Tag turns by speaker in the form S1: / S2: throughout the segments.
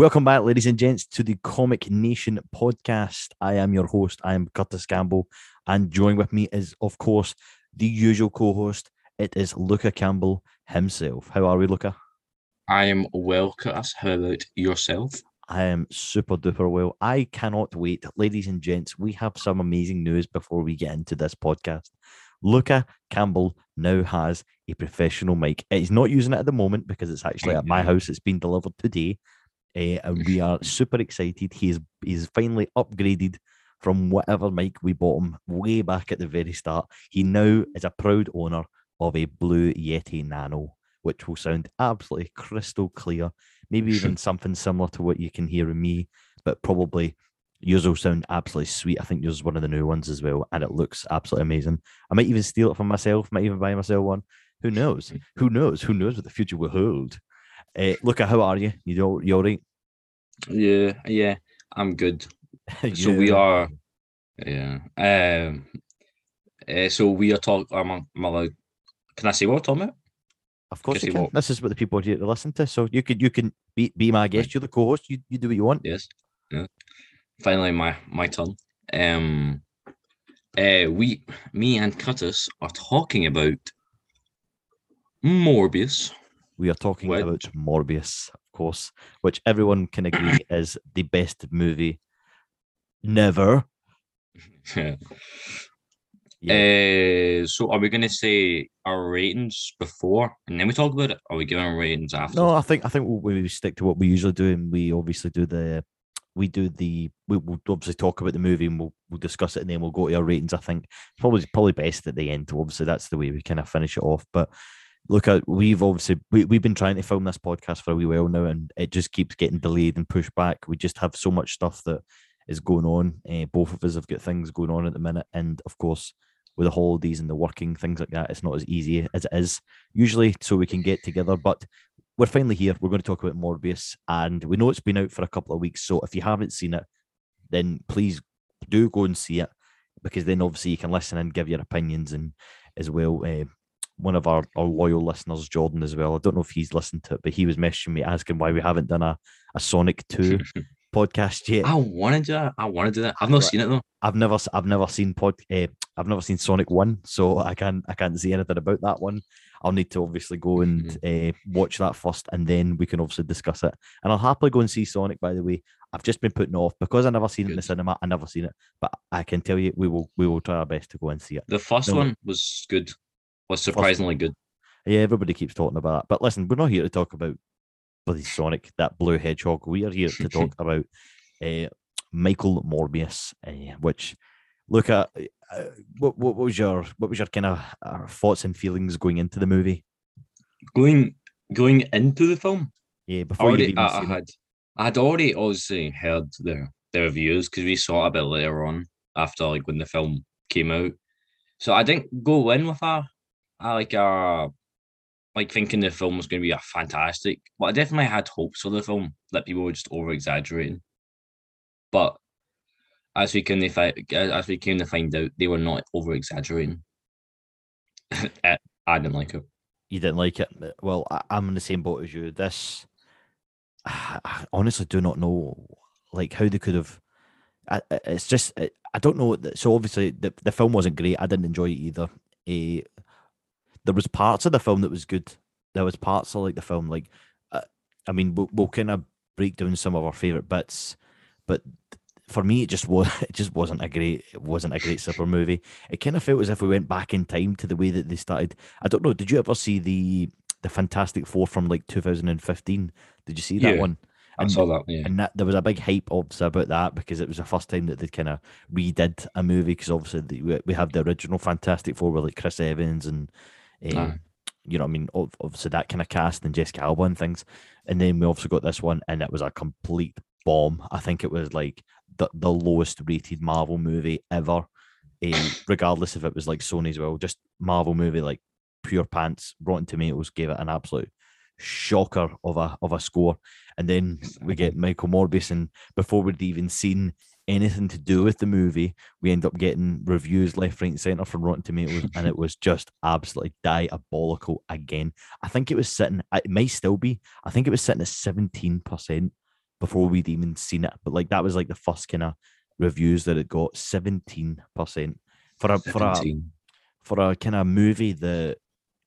S1: Welcome back, ladies and gents, to the Comic Nation podcast. I am your host. I am Curtis Campbell, and joining with me is, of course, the usual co-host. It is Luca Campbell himself. How are we, Luca?
S2: I am well, Curtis. How about yourself?
S1: I am super duper well. I cannot wait, ladies and gents. We have some amazing news before we get into this podcast. Luca Campbell now has a professional mic. He's not using it at the moment because it's actually at my house. It's been delivered today. Uh, and we are super excited. He is he's finally upgraded from whatever mic we bought him way back at the very start. He now is a proud owner of a Blue Yeti Nano, which will sound absolutely crystal clear. Maybe even something similar to what you can hear in me, but probably yours will sound absolutely sweet. I think yours is one of the new ones as well, and it looks absolutely amazing. I might even steal it for myself. Might even buy myself one. Who knows? Who knows? Who knows what the future will hold? Uh, Luca, how are you? You all, you all right?
S2: Yeah, yeah, I'm good. So we are, yeah. Um, uh, so we are talking. I'm, I'm allowed. Can I say what we're talking?
S1: Of course you can.
S2: what?
S1: This is what the people are here to listen to. So you could you can be be my guest. You're the co-host. You, you do what you want.
S2: Yes. Yeah. Finally, my my turn. Um, uh, we, me and Curtis are talking about Morbius.
S1: We are talking
S2: What?
S1: about Morbius, of course, which everyone can agree is the best movie never.
S2: yeah. Uh, so are we going to say our ratings before and then we talk about it? Or are we giving our ratings after?
S1: No, I think I think we'll, we stick to what we usually do, and we obviously do the we do the we will obviously talk about the movie and we'll we'll discuss it and then we'll go to our ratings. I think probably probably best at the end. Obviously, that's the way we kind of finish it off. But Luca we've obviously we, we've been trying to film this podcast for a wee while now, and it just keeps getting delayed and pushed back. We just have so much stuff that is going on. Uh, both of us have got things going on at the minute, and of course. With the holidays and the working things like that, it's not as easy as it is usually. So we can get together, but we're finally here. We're going to talk about Morbius, and we know it's been out for a couple of weeks. So if you haven't seen it, then please do go and see it, because then obviously you can listen and give your opinions and as well. Uh, one of our, our loyal listeners, Jordan, as well. I don't know if he's listened to it, but he was messaging me asking why we haven't done a, a Sonic Two podcast yet.
S2: I want to do that. I want to do that. I've not
S1: Right.
S2: seen it though.
S1: I've never I've never seen pod uh, I've never seen Sonic One, so I can't I can't see anything about that one. I'll need to obviously go and uh, watch that first, and then we can obviously discuss it. And I'll happily go and see Sonic. By the way, I've just been putting off because I never seen it in the cinema. I never seen it, but I can tell you we will we will try our best to go and see it.
S2: The first
S1: No.
S2: one was good. Was surprisingly good.
S1: Yeah, everybody keeps talking about that, but listen, we're not here to talk about bloody Sonic, that blue hedgehog. We are here to talk about uh, Michael Morbius, uh, which Luca uh, what, what was your what was your kind of uh, thoughts and feelings going into the movie?
S2: Going going into the film,
S1: Yeah, before you even
S2: I, I
S1: it.
S2: had I had already obviously heard the the reviews because we saw it a bit later on after like when the film came out. So I didn't go in with a, a like a like thinking the film was going to be a fantastic, but I definitely had hopes for the film that people were just over exaggerating. But as we came to as we came to find out, they were not over exaggerating. I didn't like it.
S1: You didn't like it. Uh, Well, I, I'm in the same boat as you. This, I, I honestly do not know, like how they could have. I, I- it's just I, I don't know. So obviously the the film wasn't great. I didn't enjoy it either. Eh, there was parts of the film that was good. There was parts of like the film, like uh, I mean, we'll, we'll kind of break down some of our favorite bits, but for me, it just was it just wasn't a great it wasn't a great super movie. It kind of felt as if we went back in time to the way that they started. I don't know. Did you ever see the the Fantastic Four from like 2015? Did you see that
S2: Yeah,
S1: one?
S2: I saw that. Yeah.
S1: and that there was a big hype obviously about that because it was the first time that they kind of redid a movie because obviously the, we have the original Fantastic Four with like Chris Evans and um,
S2: Aye.
S1: you know what I mean? Obviously that kind of cast and Jessica Alba and things. And then we also got this one and it was a complete bomb. I think it was like the, the lowest rated Marvel movie ever. Eh, regardless if it was like Sony as well just Marvel movie like pure pants. Rotten Tomatoes gave it an absolute shocker of a of a score. And then we get Michael Morbius, and before we'd even seen anything to do with the movie, we end up getting reviews left, right, and center from Rotten Tomatoes, and it was just absolutely diabolical again. I think it was sitting, it may still be, I think it was sitting at seventeen percent before we'd even seen it. But like that was like the first kind of reviews that it got seventeen percent for a for a for a kind of movie that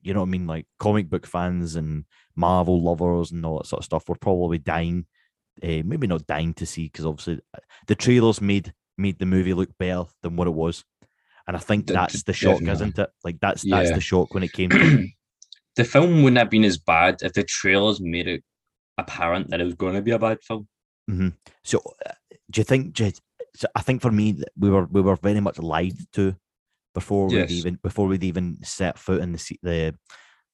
S1: you know what I mean, like comic book fans and Marvel lovers and all that sort of stuff were probably dying, uh, maybe not dying to see because obviously uh, the trailers made made the movie look better than what it was, and I think that's the shock,
S2: definitely.
S1: isn't it? Like that's that's
S2: Yeah.
S1: the shock when it came. to
S2: the film wouldn't have been as bad if the trailers made it apparent that it was going to be a bad film.
S1: So, uh, do you think? Do you- so I think for me, we were we were very much lied to before
S2: Yes.
S1: we'd even before we'd even set foot in the the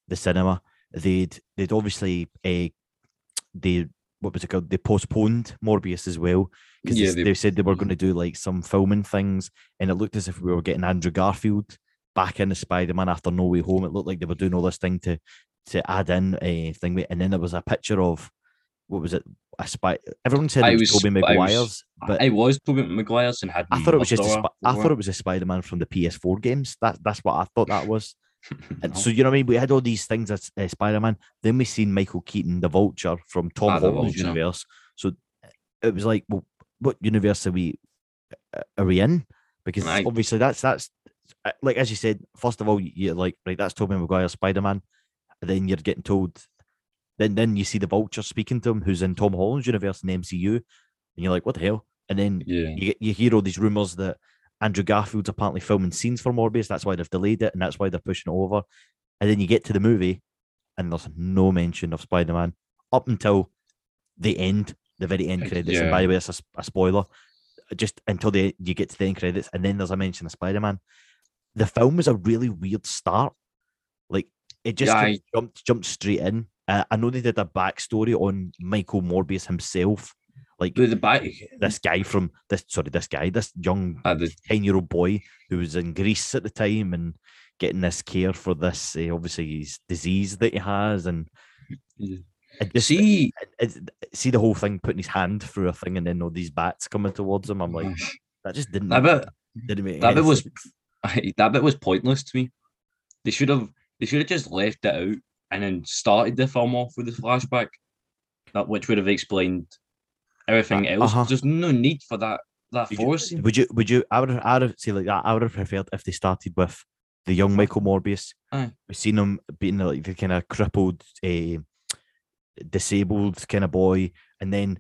S1: the cinema. They'd they'd obviously uh, they what was it called? They postponed Morbius as well because
S2: Yeah,
S1: they,
S2: they-
S1: said they were going to do like some filming things, and it looked as if we were getting Andrew Garfield back in the Spider Man after No Way Home. It looked like they were doing all this thing to to add in a thing, and then there was a picture of what was it? A spy. Everyone said
S2: I
S1: it was,
S2: was-
S1: Tobey
S2: I was-
S1: Maguire's, but
S2: I was Tobey Maguire's and had.
S1: I thought it was just a spi- I thought it was a Spider Man from the PS4 games. That that's what I thought that was. And
S2: No.
S1: so you know what I mean? We had all these things as uh, Spider Man. Then we seen Michael Keaton, the Vulture from Tom
S2: Ah,
S1: Holland's universe. So it was like, well, what universe are we uh, are we in? Because
S2: Aye.
S1: obviously that's that's uh, like as you said. First of all, you- you're like, right, that's Tobey Maguire, Spider Man. Then you're getting told. Then then you see the Vulture speaking to him, who's in Tom Holland's universe in the MCU, and you're like, what the hell? And then
S2: yeah,
S1: you you hear all these rumors that Andrew Garfield's apparently filming scenes for Morbius. That's why they've delayed it, and that's why they're pushing it over. And then you get to the movie, and there's no mention of Spider Man up until the end, the very end credits. And by the way, it's a spoiler. Just until the you get to the end credits, and then there's a mention of Spider Man. The film was a really weird start. Like it just
S2: Yeah, I-
S1: jumped jumped straight in. Uh, I know they did a backstory on Michael Morbius himself, like
S2: the, the back.
S1: this guy from this sorry this guy this young
S2: Uh,
S1: 10 year old boy who was in Greece at the time and getting this care for this uh, obviously his disease that he has and
S2: Yeah.
S1: just,
S2: see,
S1: it- it- see the whole thing putting his hand through a thing and then all these bats coming towards him I'm like that just didn't
S2: that bit,
S1: didn't make
S2: that bit was that bit was pointless to me. They should have they should have just left it out and then started the film off with the flashback, that which would have explained everything
S1: Uh,
S2: else.
S1: uh-huh.
S2: There's no need for that that
S1: Would you-
S2: force. scene.
S1: would you would you I would I would say like that I would have preferred if they started with the young Michael Morbius
S2: Aye.
S1: we've seen him being like the kind of crippled uh, disabled kind of boy and then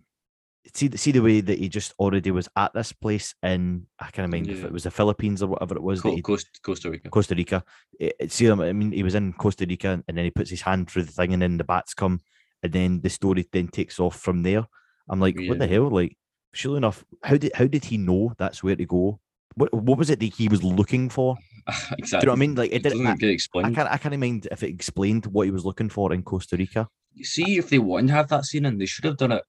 S1: see the see the way that he just already was at this place in I can't remember if it was the Philippines or whatever it was that
S2: Co-
S1: he,
S2: Costa, Costa Rica.
S1: Costa Rica. It, it- see him. I mean, he was in Costa Rica, and then he puts his hand through the thing, and then the bats come, and then the story then takes off from there. I'm like, what the hell? Like, surely enough, how did how did he know that's where to go? What what was it that he was looking for?
S2: exactly.
S1: Do you know what I mean? Like, it
S2: It
S1: didn't.
S2: doesn't
S1: I,
S2: get
S1: I can't. I can't mind if it explained what he was looking for in Costa Rica.
S2: See, if they wanted to have that scene and they should have done it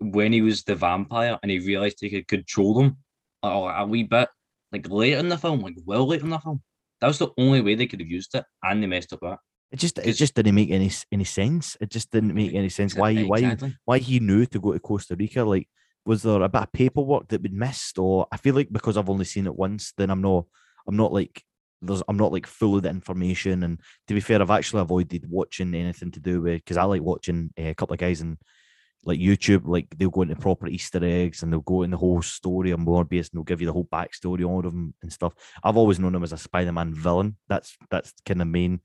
S2: when he was the vampire and he realized he could control them a, a wee bit, like later in the film, like well later in the film. That was the only way they could have used it, and they messed up that.
S1: It just it just didn't make any any sense. It just didn't make any sense. Why why
S2: Exactly.
S1: why he knew to go to Costa Rica. Like, was there a bit of paperwork that we'd missed, or I feel like because I've only seen it once, then I'm not, I'm not like there's, I'm not like full of the information. And to be fair, I've actually avoided watching anything to do with because I like watching uh, a couple of guys in like YouTube, like they'll go into proper Easter eggs and they'll go in the whole story of Morbius and they'll give you the whole backstory on him and stuff. I've always known him as a Spider-Man villain. That's that's kind of main.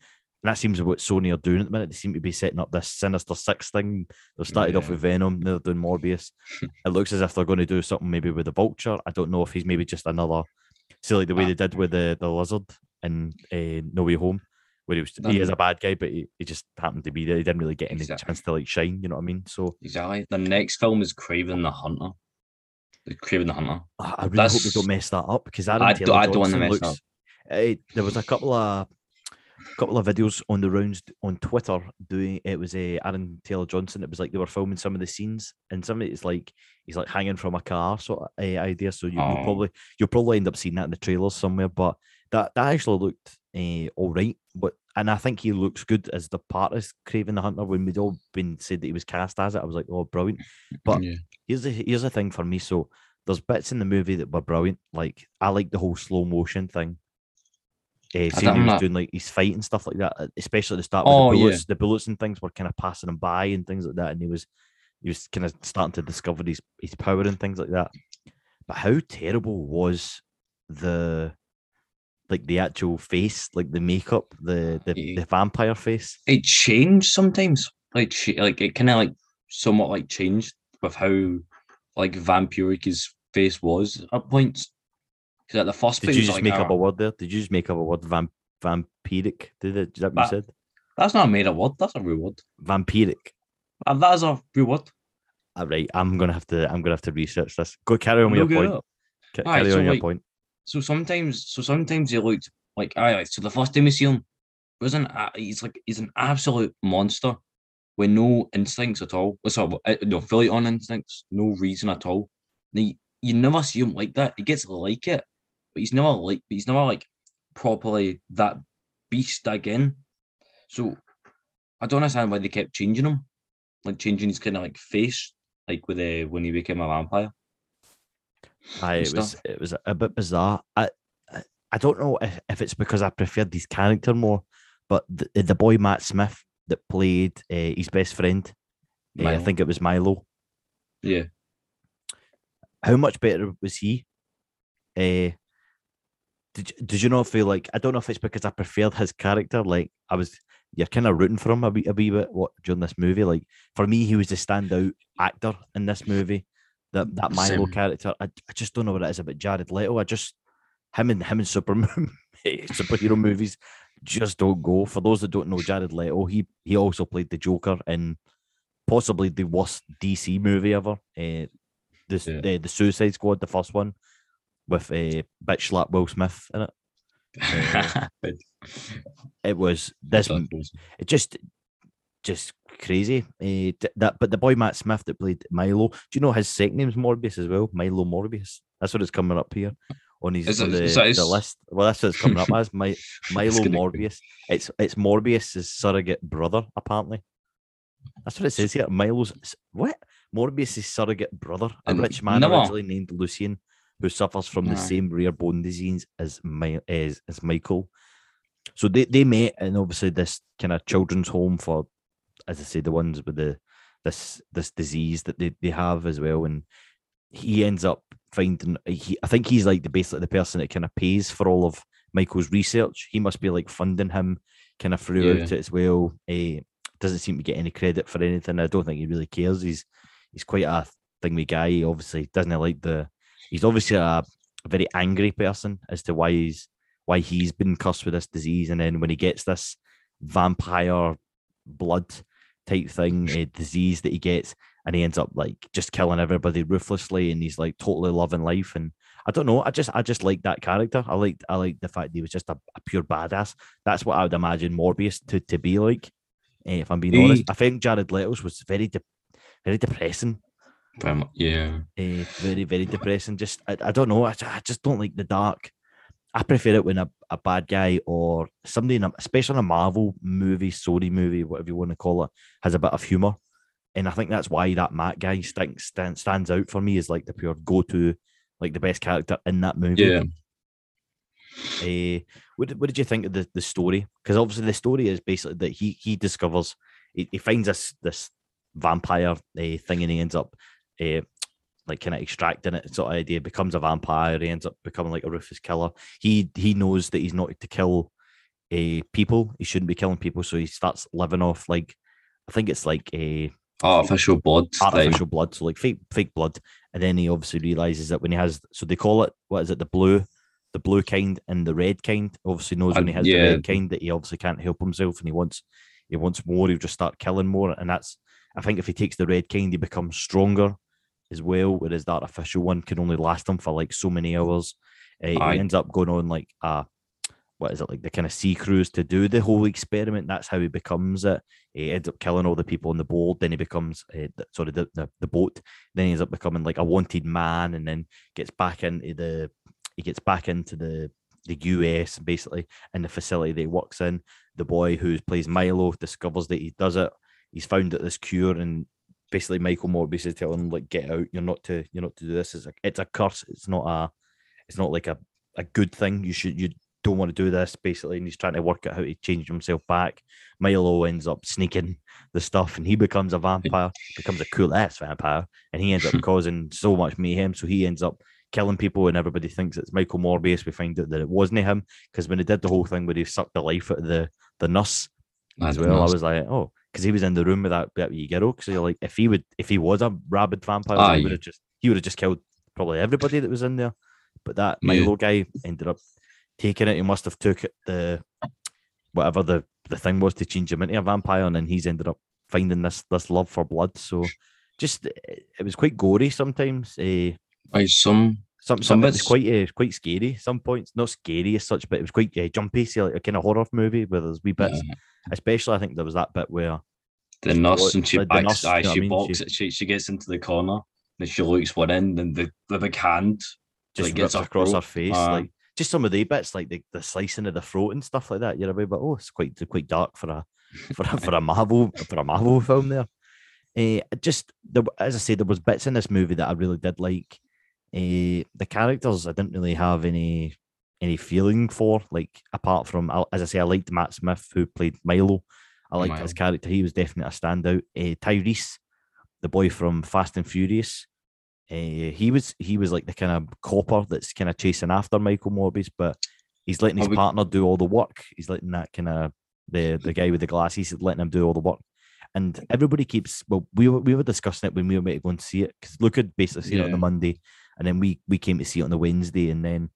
S1: And that seems what Sony are doing at the minute. They seem to be setting up this Sinister Six thing. They've started off with Venom, they're doing Morbius. it looks as if they're going to do something maybe with the Vulture. I don't know if he's maybe just another, see, like the way
S2: Ah.
S1: they did with the, the Lizard in uh, No Way Home, where he was he is a bad guy, but he, he just happened to be there. He didn't really get any
S2: Exactly.
S1: chance to like shine. You know what I mean? So
S2: Exactly. The next film is Kraven the Hunter. Kraven the Hunter.
S1: I I really hope they don't mess that up because
S2: I
S1: Taylor
S2: do- I don't wanna
S1: Johnson
S2: mess
S1: looks. eh, there was a couple of couple of videos on the rounds on Twitter doing it was a Aaron Taylor Johnson. It was like they were filming some of the scenes, and some of it's like he's like hanging from a car sort of uh, idea. So you,
S2: Oh.
S1: probably you'll probably end up seeing that in the trailers somewhere. But that that actually looked uh, all right. But and I think he looks good as the part of Kraven the Hunter. When we'd all been said that he was cast as it, I was like, oh, brilliant. But
S2: Yeah.
S1: here's the here's the thing for me. So there's bits in the movie that were brilliant. Like I like the whole slow motion thing. Uh,
S2: I'm
S1: he was doing like his fight and stuff like that, uh, especially at the start with
S2: Oh,
S1: the
S2: yeah.
S1: bullets. The bullets and things were kind of passing him by and things like that, and he was he was kind of starting to discover his his power and things like that. But how terrible was the like the actual face, like the makeup, the the,
S2: Yeah.
S1: the vampire face?
S2: It changed sometimes. Like cha- like it kind of like somewhat like changed with how like vampiric his face was at points. Because at the first
S1: Did you just
S2: like,
S1: make
S2: "Ah,
S1: up a word there? Did you just make up a word? Vamp vampiric? Did it? Is that what you said?
S2: That's not a made up word. That's a real word.
S1: Vampiric.
S2: And that is a real word.
S1: All right, I'm gonna have to. I'm gonna have to research this. Go carry on with
S2: Look
S1: your point.
S2: Aye,
S1: carry
S2: so,
S1: on your point.
S2: So sometimes, so sometimes he looked like aye. Like, so the first time we see him, wasn't a- he's like he's an absolute monster with no instincts at all. What's up? uh, No, fully on instincts, no reason at all. You never see him like that. He gets like it, but he's never like but he's never like properly that beast again. So I don't understand why they kept changing him, like changing his kind of like face, like with uh, when he became a vampire.
S1: Aye, it was it was a bit bizarre. I I, I don't know if, if it's because I preferred his character more, but the, the boy Matt Smith that played uh, his best friend, uh, I think it was Milo.
S2: Yeah,
S1: How much better was he? Uh, did you- did you not feel like I don't know if it's because I preferred his character. Like I was, you're kind of rooting for him a wee, a wee bit. What during this movie? Like for me, he was the standout actor in this movie. That that Milo
S2: Same.
S1: character, I, I just don't know what it is about Jared Leto. I just him and him and Superman superhero movies just don't go. For those that don't know, Jared Leto, he he also played the Joker in possibly the worst DC movie ever. Uh, the,
S2: Yeah.
S1: the the Suicide Squad, the first one, with a uh, bitch slap Will Smith in it.
S2: But
S1: It was this. It just just crazy. Uh, that but the boy Matt Smith that played Milo. Do you know his second name's Morbius as well? Milo Morbius. That's what it's coming up here on his
S2: Is
S1: on
S2: it-
S1: the,
S2: is that
S1: the list. Well, that's what it's coming up as. My, Milo
S2: gonna-
S1: Morbius. It's it's Morbius's surrogate brother, apparently. That's what it says here. Milo's what? Morbius's surrogate brother, a
S2: And
S1: rich man
S2: never-
S1: originally named Lucian, who suffers from the same rare bone disease as Mi- as, as Michael. So they, they met in obviously this kind of children's home for, as I say, the ones with the this this disease that they, they have as well. And he ends up finding he I think he's like the basically the person that kind of pays for all of Michael's research. He must be like funding him kind of throughout
S2: Yeah.
S1: it as well. Uh, doesn't seem to get any credit for anything. I don't think he really cares. He's he's quite a thingy guy. He obviously doesn't like the he's obviously a, a very angry person as to why he's why he's been cursed with this disease. And then when he gets this vampire blood type thing, a disease that he gets, and he ends up like just killing everybody ruthlessly, and he's like totally loving life. And I don't know, I just I just like that character. I like I like the fact that he was just a, a pure badass. That's what I would imagine Morbius to, to be like. eh, if I'm being honest, I think Jared Leto's was very de- very depressing.
S2: Very yeah.
S1: eh, very very depressing. Just I, I don't know. I, I just don't like the dark. I prefer it when a, a bad guy or somebody, in a, especially in a Marvel movie, Sony movie, whatever you want to call it, has a bit of humor. And I think that's why that Matt guy stinks, stand, stands out for me as like the pure go to, like the best character in that movie.
S2: Yeah.
S1: Uh, what, did- what did you think of the, the story? Because obviously the story is basically that he he discovers he, he finds this this vampire uh, thing and he ends up uh, like kind of extracting it sort of idea becomes a vampire he ends up becoming like a ruthless killer he he knows that he's not to kill uh, people he shouldn't be killing people so he starts living off like I think it's like a
S2: Artificial blood. thing.
S1: artificial blood, so like fake fake blood. And then he obviously realizes that when he has, so they call it what is it, the blue, the blue kind and the red kind. Obviously knows when he has the red kind that he obviously can't help himself, and he wants he wants more. He'll just start killing more, and that's I think if he takes the red kind, he becomes stronger as well. Whereas that official one can only last him for like so many hours. Uh, he ends up going on like a what is it like the kind of sea cruise to do the whole experiment. That's how he becomes it. He ends up killing all the people on the board. Then he becomes uh, the, sorry the, the the boat. Then he ends up becoming like a wanted man, and then gets back into the he gets back into the the US basically in the facility that he works in. The boy who plays Milo discovers that he does it. He's found that this cure and basically Michael Morbius is telling him like get out. You're not to you're not to do this. It's a it's a curse. It's not a it's not like a, a good thing. You should you don't want to do this basically, and he's trying to work out how to change himself back. Milo ends up sneaking the stuff, and he becomes a vampire, becomes a cool ass vampire, and he ends up causing so much mayhem. So he ends up killing people, and everybody thinks it's Michael Morbius. We find out that it wasn't him because when he did the whole thing where he sucked the life out of the the nurse ah, as well, I was like, oh, because he was in the room with that that wee girl. Because you're like, if he would, if he was a rabid vampire,
S2: Aye.
S1: he would have just he would have just killed probably everybody that was in there. But that
S2: Yeah.
S1: Guy ended up taking it. He must have took it the whatever the the thing was to change him into a vampire, and then he's ended up finding this this love for blood. So just it it was quite gory sometimes. Uh,
S2: Aye, some
S1: some
S2: Some
S1: some it was
S2: bits-
S1: quite uh, quite scary. Some points not scary as such, but it was quite uh, jumpy. See, like a kind of horror movie where there's wee bits.
S2: uh,
S1: Especially, I think there was that bit where
S2: the nurse and she
S1: like
S2: backs.
S1: nurse,
S2: aye,
S1: you know
S2: she
S1: I mean?
S2: walks.
S1: She-
S2: She she gets into the corner. and she looks one end, and the the big hand
S1: just
S2: like, gets
S1: across
S2: throat.
S1: her face,
S2: Aye.
S1: like just some of the bits, like the, the slicing of the throat and stuff like that. You're a bit, but oh, it's quite quite dark for a for a, for a Marvel for a Marvel film there. Uh, just there, as I said, there was bits in this movie that I really did like. Uh, the characters I didn't really have any any feeling for, like apart from as I say, I liked Matt Smith who played Milo. I liked his character; he was definitely a standout. Uh, Tyrese, the boy from Fast and Furious, uh, he was he was like the kind of copper that's kind of chasing after Michael Morbius, but he's letting his
S2: would-
S1: partner do all the work. He's letting that kind of the the guy with the glasses letting him do all the work. And everybody keeps well, we were we were discussing it when we were meant to go and see it because Luke had basically seen it on the Monday, and then we we came to see it on the Wednesday, and then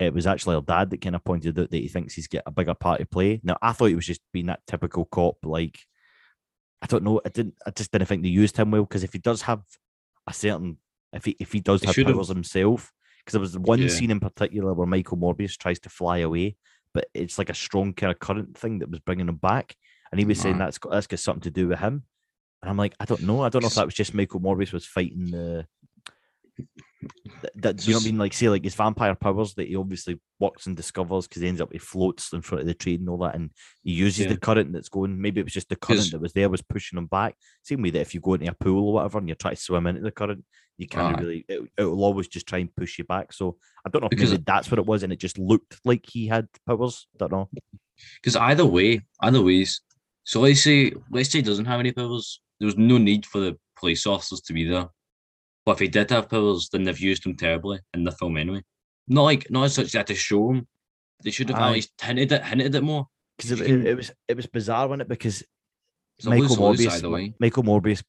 S1: it was actually our dad that kind of pointed out that he thinks he's got a bigger part to play. Now I thought he was just being that typical cop, like I don't know, I didn't, I just didn't think they used him well because if he does have a certain, if he if he does have
S2: should've-
S1: powers himself, because there was one
S2: Yeah.
S1: scene in particular where Michael Morbius tries to fly away, but it's like a strong kind of current thing that was bringing him back, and he was saying
S2: Right.
S1: that's got that's got something to do with him, and I'm like, I don't know, I don't know if that was just Michael Morbius was fighting the. That, that you know what I mean? Like, say, like his vampire powers that he obviously works and discovers because he ends up he floats in front of the train and all that, and he uses
S2: Yeah.
S1: the current that's going. Maybe it was just the current that was there was pushing him back. Same way that if you go into a pool or whatever and you try to swim into the current, you can't
S2: Aye.
S1: really. It, will always just try and push you back. So I don't know
S2: Because
S1: maybe that's what it was, and it just looked like he had powers. Don't know.
S2: Because either way, either ways. So let's say let's say he doesn't have any powers. There was no need for the police officers to be there. But if he did have powers, then they've used him terribly in the film anyway. Not like not as such they had to show him. They should have
S1: Aye.
S2: at least hinted it, hinted it more.
S1: Because it, it, it was it was bizarre, wasn't it? Because Michael Morbius,
S2: way.
S1: Michael Morbius,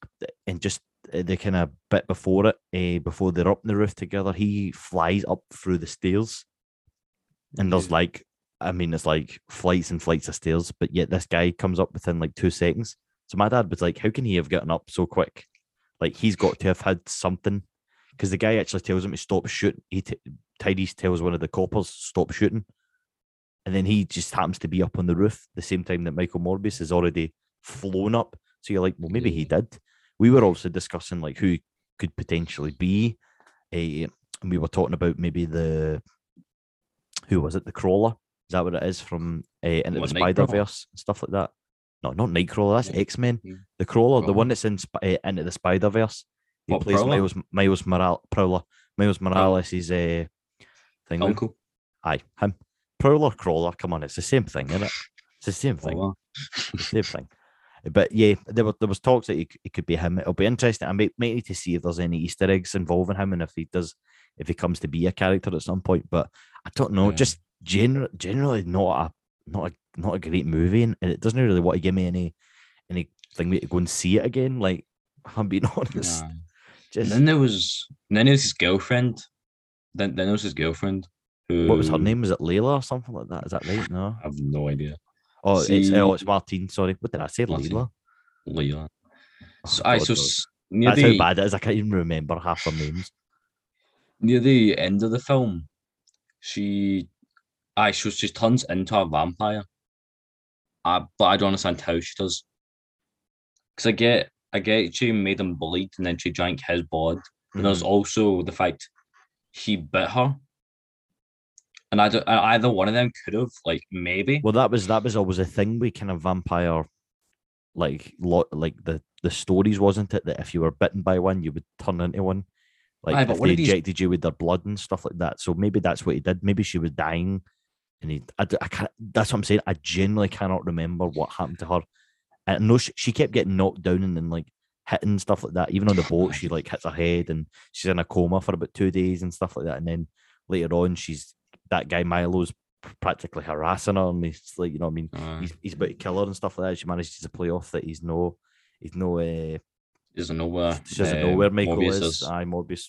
S1: and just uh, the kind of bit before it, uh, before they're up on the roof together, he flies up through the stairs, and there's like, I mean, it's like flights and flights of stairs, but yet this guy comes up within like two seconds. So my dad was like, "How can he have gotten up so quick? Like he's got to have had something." Because the guy actually tells him to stop shooting. He t- Tyrese tells one of the coppers stop shooting, and then he just happens to be up on the roof the same time that Michael Morbius has already flown up. So you're like, well, maybe he did. We were also discussing like who could potentially be a, and we were talking about maybe the who was it, the crawler? Is that what it is from uh, into the? Spider Verse and stuff like that? No, not Nightcrawler. That's
S2: Yeah.
S1: X Men. The crawler, the one that's in uh, into the Spider Verse. He
S2: What,
S1: plays
S2: Prowler?
S1: Miles Miles Morales. Prowler. Miles Morales is a thing. with-
S2: Uncle.
S1: Aye, him. Prowler, crawler. Come on, it's the same thing, isn't it? It's the same thing.
S2: Oh,
S1: the same thing. But yeah, there were there was talks that it, it could be him. It'll be interesting. I may, might need to see if there's any Easter eggs involving him and if he does, if he comes to be a character at some point. But I don't know.
S2: Yeah.
S1: Just general, generally not a not a not a great movie, and, and it doesn't really want to give me any anything me to go and see it again. Like I'm being honest.
S2: nah. And
S1: Just
S2: then there was then there was his girlfriend. Then then there was his girlfriend. Who
S1: what was her name? Was it Layla or something like that? Is that right? No.
S2: I have no idea.
S1: Oh, it's
S2: See-
S1: oh, it's Martine. Sorry, what did I say?
S2: Martine.
S1: Layla.
S2: Leah.
S1: Oh,
S2: So, aye,
S1: God
S2: so near
S1: That's
S2: the
S1: how bad it is. I can't even remember half their names.
S2: near the end of the film, she, aye, she just turns into a vampire. Uh, but I don't understand how she does. Because I get, I get she made him bleed and then she drank his blood. And there's also the fact he bit her. And I don't, either one of them could have, like, maybe.
S1: Well, that was that was always a thing with kind of vampire, like lot like the the stories, wasn't it? That if you were bitten by one, you would turn into one. Like
S2: Aye,
S1: if they
S2: of these-
S1: injected you with their blood and stuff like that. So maybe that's what he did. Maybe she was dying, and he, I, I can't. That's what I'm saying. I genuinely cannot remember what happened to her. I know she, she kept getting knocked down and then like hitting stuff like that. Even on the boat, she like hits her head and she's in a coma for about two days and stuff like that. And then later on, she's that guy Milo's practically harassing her, and he's like, you know, what I mean,
S2: Uh,
S1: he's he's about to kill her and stuff like that. She manages to play off that he's no, he's no, uh,
S2: doesn't know where.
S1: she doesn't know where Michael
S2: Morbius
S1: is. Aye, Morbius,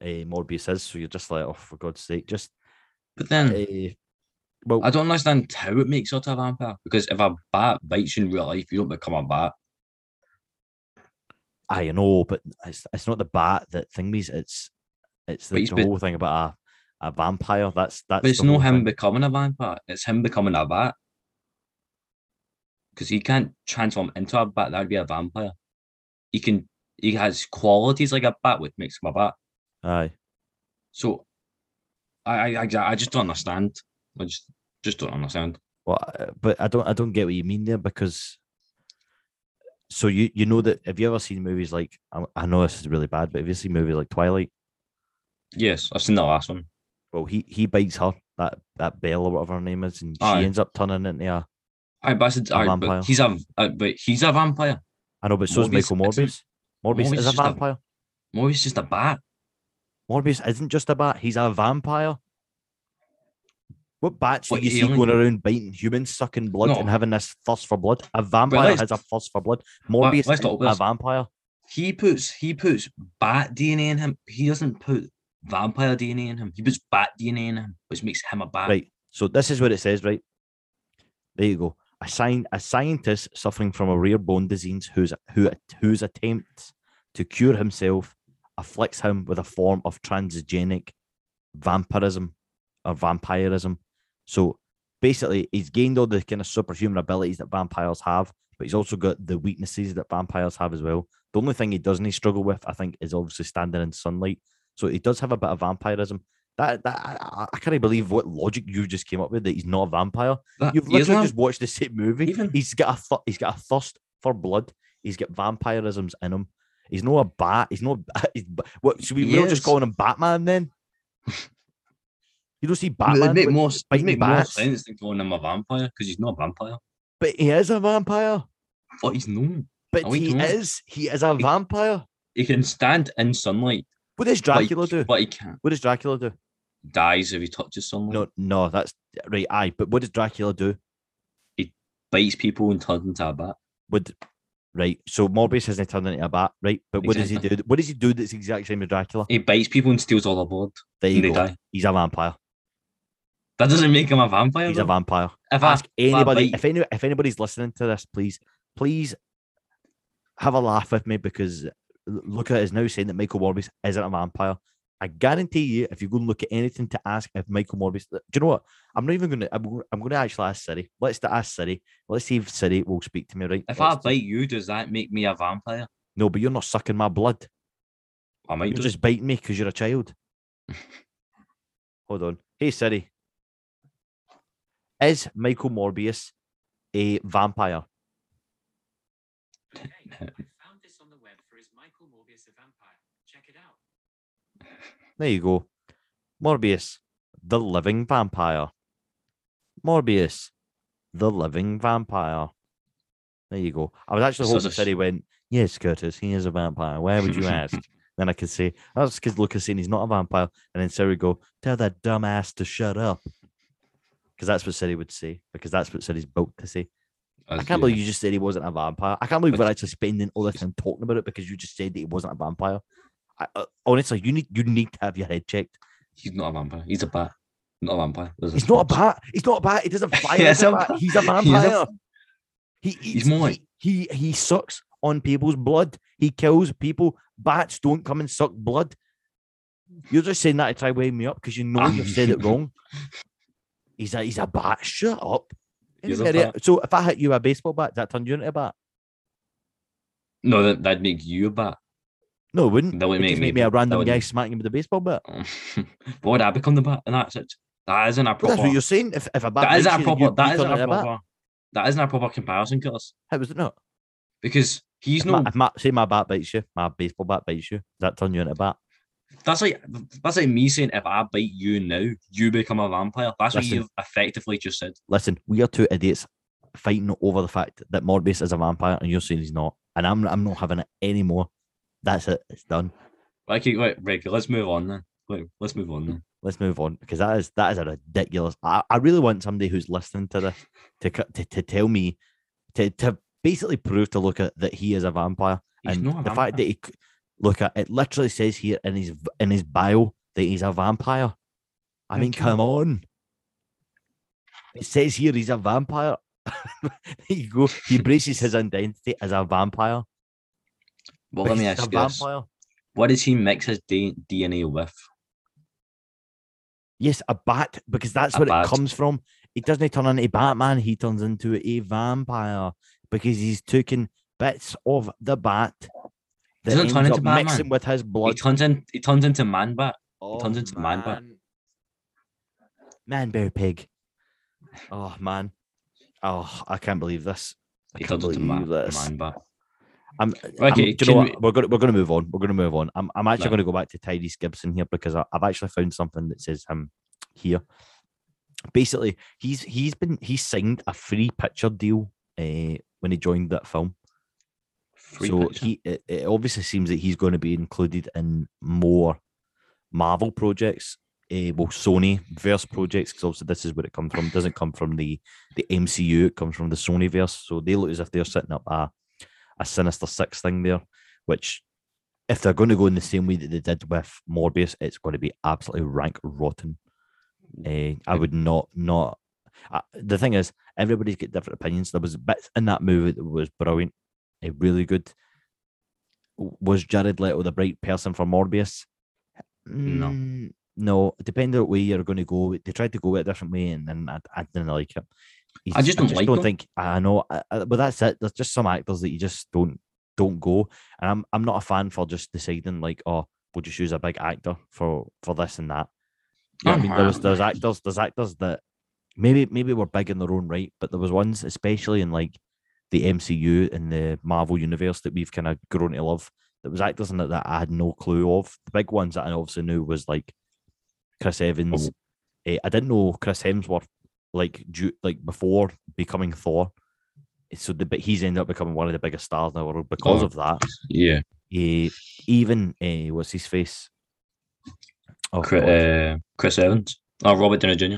S1: uh, Morbius is. So you're just like, oh, for God's sake, just.
S2: But then
S1: Uh, well,
S2: I don't understand how it makes her to a vampire. Because if a bat bites you in real life, you don't become a bat.
S1: I know, but it's it's not the bat that thingies. It's it's the, the
S2: been-
S1: whole thing about a, a vampire. That's that's.
S2: But it's
S1: the
S2: not him
S1: thing.
S2: becoming a vampire. It's him becoming a bat. Because he can't transform into a bat. That'd be a vampire. He can. He has qualities like a bat, which makes him a bat.
S1: Aye,
S2: So, I, I, I I just don't understand. I just, just don't understand.
S1: well, uh, but I don't I don't get what you mean there because. So you you know that have you ever seen movies like I, I know this is really bad, but have you seen movies like Twilight?
S2: Yes, I've seen the last one.
S1: Well, he he bites her that that Belle or whatever her name is, and she
S2: Aye.
S1: ends up turning into a.
S2: I but, said-
S1: A
S2: aye,
S1: vampire.
S2: but he's a, uh, but he's a vampire.
S1: I know, but so is
S2: Morbius
S1: Michael
S2: isn't-
S1: Morbius. Morbius
S2: Morbius
S1: is a
S2: is a-
S1: vampire.
S2: Morbius is just a bat.
S1: Morbius isn't just a bat; he's a vampire. What bats
S2: What
S1: you see going around biting humans, sucking blood,
S2: No.
S1: and having this thirst for blood? A vampire has a thirst for blood. Morbius a vampire.
S2: He puts he puts bat DNA in him. He doesn't put vampire DNA in him. He puts bat DNA in him, which makes him a bat.
S1: Right. So this is what it says. Right. There you go. A, sci- a scientist suffering from a rare bone disease whose who whose attempts to cure himself afflicts him with a form of transgenic vampirism or vampirism. So basically, he's gained all the kind of superhuman abilities that vampires have, but he's also got the weaknesses that vampires have as well. The only thing he doesn't struggle with, I think, is obviously standing in sunlight. So he does have a bit of vampirism. That, that I, I- can't believe what logic you just came up with that he's not a vampire.
S2: That-
S1: You've literally just watched the same movie.
S2: Even-
S1: He's got a th- he's got a thirst for blood. He's got vampirisms in him. He's not a bat. He's not. He's, what should we? We're just calling him Batman then. You don't see
S2: It'd
S1: Batman,
S2: make
S1: but,
S2: more, it'd make more
S1: bats.
S2: sense than calling him a vampire because he's not a vampire.
S1: but he is a vampire.
S2: But he's known.
S1: But
S2: Oh, he
S1: he is. He is a
S2: He-
S1: vampire.
S2: He can stand in sunlight.
S1: What does Dracula do?
S2: But he can't.
S1: What does Dracula do?
S2: Dies if he touches sunlight.
S1: No, no, that's right. Aye, but what does Dracula do?
S2: He bites people and turns into a bat.
S1: Would right? So Morbius hasn't turned into a bat, right? But what does he do? What does he do that's the exact same as Dracula?
S2: He bites people and steals all their blood.
S1: There you go.
S2: die.
S1: He's a vampire.
S2: That doesn't make him a vampire.
S1: He's a vampire.
S2: If I,
S1: Ask anybody
S2: bite-
S1: if any if anybody's listening to this, please, please have a laugh with me because Luca is now saying that Michael Morbius isn't a vampire. I guarantee you, if you go and look at anything to ask if Michael Morbius, do you know what? I'm not even going to. I'm, go- I'm going to actually ask Siri. Let's ask Siri. Let's see if Siri will speak to me. Right?
S2: if I
S1: Let's just-
S2: bite you, does that make me a vampire?
S1: no, but you're not sucking my blood.
S2: I might
S1: You're just biting me because you're a child. Hold on. Hey Siri. Is Michael Morbius a vampire?
S3: I found this on the web for Is Michael Morbius a Vampire? Check it out.
S1: There you go. Morbius, the living vampire. Morbius, the living vampire. There you go. I was actually
S2: So
S1: hoping
S2: the-
S1: Siri went, Yes, Curtis, he is a vampire. Where would you ask? then I could say, That's because Luca's saying he's not a vampire. And then Siri would go, Tell that dumbass to shut up. Because that's what Siri would say. Because that's what Siri's built to say. I can't
S2: yeah.
S1: believe you just said he wasn't a vampire. I can't believe we're actually spending all this time talking about it because you just said that he wasn't a vampire. I, uh, honestly, you need you need to have your head checked.
S2: He's not a vampire. He's a bat. Not a vampire. There's
S1: He's not a bat. He's not a bat. He doesn't fly
S2: He
S1: like
S2: is
S1: a bat. He's a
S2: He is a-
S1: vampire. He
S2: He's more
S1: he- he, he sucks on people's blood. He kills people. Bats don't come and suck blood. You're just saying that to try weighing me up because you know you've said it wrong. He's a he's a bat. Shut up.
S2: He's a
S1: Any idiot.
S2: bat.
S1: So if I hit you a baseball bat, does that turn you into a bat?
S2: No, that, that'd make you a bat.
S1: No, it wouldn't.
S2: That would make
S1: make me a random guy smacking him with a baseball bat.
S2: Why would I become the bat? And that's it. That isn't a
S1: But that's what you're saying. If, if a bat
S2: that isn't a
S1: you,
S2: proper.
S1: you,
S2: that
S1: you
S2: isn't a
S1: bat.
S2: proper. That isn't a proper comparison, Curtis.
S1: How was it not?
S2: Because he's
S1: If,
S2: no.
S1: my, if my, say my bat bites you, my baseball bat bites you, does that turn you into a bat?
S2: That's like that's like me saying if I bite you now, you become a vampire. That's what you've effectively just said.
S1: Listen, we are two idiots fighting over the fact that Morbius is a vampire, and you're saying he's not, and I'm I'm not having it anymore. That's it. It's done.
S2: Okay, wait, Rick, let's move on then. Wait, let's move on then.
S1: Let's move on because that is that is a ridiculous. I, I really want somebody who's listening to this to to, to tell me to to basically prove to Luca that he is a vampire
S2: He's
S1: and
S2: a
S1: the fact that he look at it literally says here in his in his bio that he's a vampire. I mean,
S2: come
S1: come on. It says here he's a vampire. there you go. He embraces his identity as a vampire.
S2: Well,
S1: but
S2: let me ask you this. What does he mix his D- DNA with?
S1: Yes, a bat, because that's
S2: A
S1: where
S2: bat.
S1: it comes from. He doesn't turn into Batman, he turns into a vampire because he's taking bits of the bat that
S2: Doesn't turn into Batman.
S1: mixing with his blood.
S2: He turns in he turns into man bat.
S1: oh,
S2: turns into Man Bat.
S1: Man, bear pig. Oh man. Oh, I can't believe this. I
S2: He
S1: can't believe
S2: man,
S1: this.
S2: man bat.
S1: I'm,
S2: Okay,
S1: I'm, do you know what?
S2: we-
S1: We're gonna we're gonna move on. We're gonna move on. I'm I'm actually
S2: No.
S1: gonna go back to Tyrese Gibson here because I, I've actually found something that says him here. Basically, he's he's been he signed a free picture deal uh, when he joined that film. So he it, it obviously seems that he's going to be included in more Marvel projects. Uh, well, Sony verse projects because obviously this is where it comes from. It doesn't come from the the MCU. It comes from the Sony verse. So they look as if they're setting up a a Sinister Six thing there, which if they're going to go in the same way that they did with Morbius, it's going to be absolutely rank rotten. Uh, I would not not. Uh, the thing is, everybody's got different opinions. There was bits in that movie that was brilliant, uh, really good. Was Jared Leto the right person for Morbius?
S2: No.
S1: Mm, no. Depending on what way you're going to go, they tried to go a different way, and then I, I didn't like it.
S2: I just don't like
S1: don't
S2: him.
S1: think I know, I, I- but that's it. There's just some actors that you just don't don't go, and I'm I'm not a fan for just deciding like, oh, we'll just use a big actor for for this and that. Know I mean, there was
S2: Uh-huh.
S1: there's actors there's actors that maybe maybe were big in their own right, but there was ones especially in like the MCU and the Marvel universe that we've kind of grown to love. That was actors in it that I had no clue of. The big ones that I obviously knew was like Chris Evans.
S2: Oh.
S1: Eh, I didn't know Chris Hemsworth like due, like before becoming Thor. So the but he's ended up becoming one of the biggest stars in the world because
S2: Oh.
S1: of that.
S2: Yeah.
S1: Eh, even uh, what's his face? Oh,
S2: Chris, Chris Evans. Oh, Robert Downey Jr.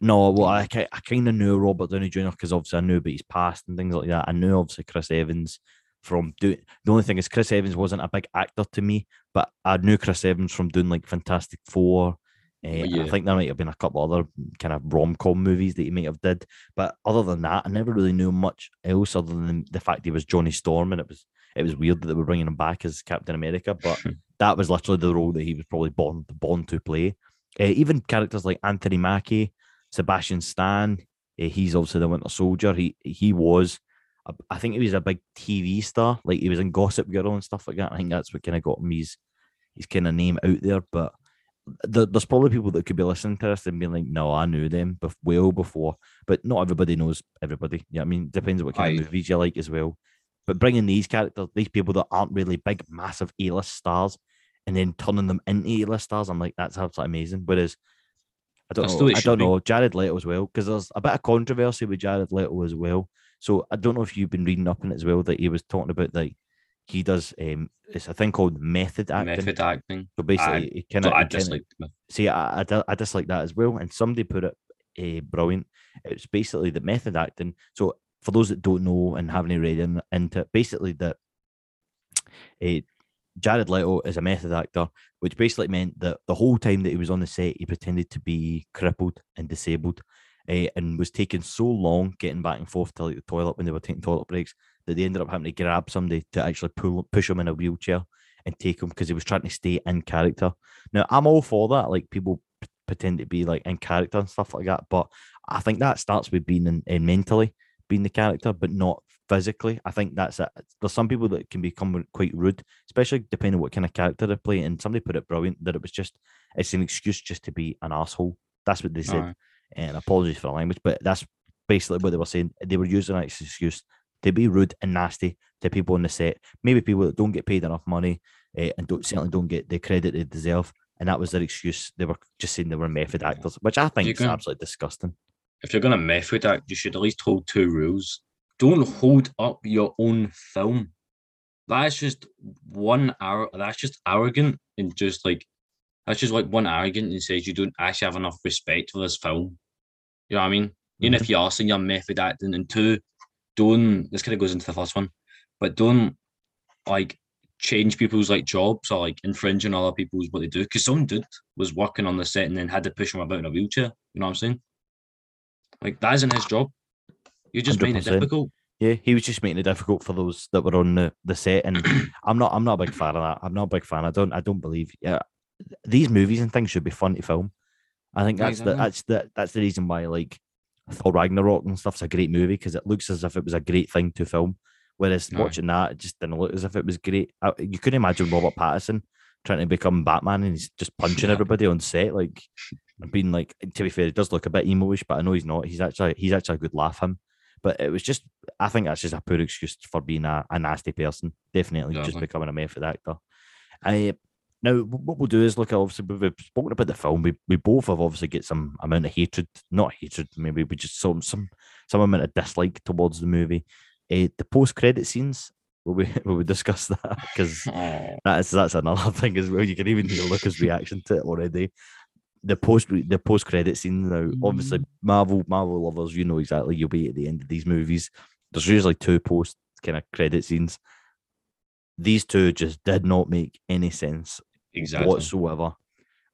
S1: No, well, I, I kind of knew Robert Downey Jr. because obviously I knew about his past and things like that. I knew obviously Chris Evans from doing. The only thing is Chris Evans wasn't a big actor to me, but I knew Chris Evans from doing like Fantastic Four. Uh,
S2: Yeah.
S1: I think there might have been a couple other kind of rom com movies that he might have did, but other than that, I never really knew much else other than the fact he was Johnny Storm, and it was it was weird that they were bringing him back as Captain America, but that was literally the role that he was probably born born to play. Uh, even characters like Anthony Mackie, Sebastian Stan, uh, he's obviously the Winter Soldier. He he was, a- I think he was a big TV star. Like he was in Gossip Girl and stuff like that. I think that's what kind of got him his his kind of name out there. But there, there's probably people that could be listening to this and being like, "No, I knew them bef- well before," but not everybody knows everybody. Yeah, I mean, depends what kind
S2: Aye.
S1: of movies you like as well. But bringing these characters, these people that aren't really big, massive A-list stars, and then turning them into A-list stars, I'm like, that's absolutely amazing. Whereas, I don't
S2: That's
S1: know, I don't
S2: be.
S1: know, Jared Leto as well, because there's a bit of controversy with Jared Leto as well. So I don't know if you've been reading up on it as well that he was talking about like he does um it's a thing called method acting.
S2: Method acting.
S1: So basically, he kind
S2: So
S1: of
S2: I dislike
S1: see, I, I, I dislike that as well. And somebody put it uh, brilliant. It's basically the method acting. So for those that don't know and haven't read in, into it, basically that uh, Jared Leto is a method actor, which basically meant that the whole time that he was on the set, he pretended to be crippled and disabled. uh, and was taking so long getting back and forth to like the toilet when they were taking toilet breaks that they ended up having to grab somebody to actually pull push him in a wheelchair and take him because he was trying to stay in character. Now I'm all for that, like people p- pretend to be like in character and stuff like that, but I think that starts with being in, in mentally being the character, but not physically. I think that's it. There's some people that can become quite rude, especially depending on what kind of character they play. And somebody put it brilliant that it was just it's an excuse just to be an asshole. That's what they said.
S2: Aye.
S1: And apologies for the language, but that's basically what they were saying. They were using that excuse to be rude and nasty to people on the set, maybe people that don't get paid enough money uh, and don't certainly don't get the credit they deserve. And that was their excuse. They were just saying they were method actors, which I think is absolutely disgusting.
S2: if you're gonna method act, you should at least hold two rules. Don't hold up your own film. That's just one hour. That's just arrogant and just like that's just like one arrogant and says you don't actually have enough respect for this film. You know what I mean? Even if mm-hmm. you are saying you're method acting, and two, don't this kind of goes into the first one, but don't like change people's like jobs or like infringing other people's what they do. Because some dude was working on the set and then had to push him about in a wheelchair. You know what I'm saying? Like that isn't his job. You're just making it difficult.
S1: Yeah, he was just making it difficult for those that were on the, the set, and I'm not. I'm not a big fan of that. I'm not a big fan. I don't. I don't believe. Yeah, these movies and things should be fun to film. I think that's the that's the that's the reason why like Thor Ragnarok and stuff's a great movie because it looks as if it was a great thing to film. Whereas
S2: Aye.
S1: watching that, it just didn't look as if it was great. I, you couldn't imagine Robert Pattinson trying to become Batman and he's just punching
S2: Yeah.
S1: everybody on set. Like, being like, to be fair, he does look a bit emo-ish, but I know he's not. He's actually he's actually a good laugh him. But it was just, I think that's just a poor excuse for being a, a nasty person. Definitely just
S2: Exactly.
S1: becoming a method actor. I now what we'll do is look. Obviously, we've spoken about the film. We we both have obviously get some amount of hatred, not hatred. Maybe we just some some some amount of dislike towards the movie. Uh, the post credit scenes. Will we will we discuss that because that's that's another thing as well. You can even hear Luca's reaction to it already. The post the post credit scene now, obviously Marvel Marvel lovers, you know exactly you'll be at the end of these movies. There's usually two post kind of credit scenes. These two just did not make any sense
S2: exactly.
S1: whatsoever.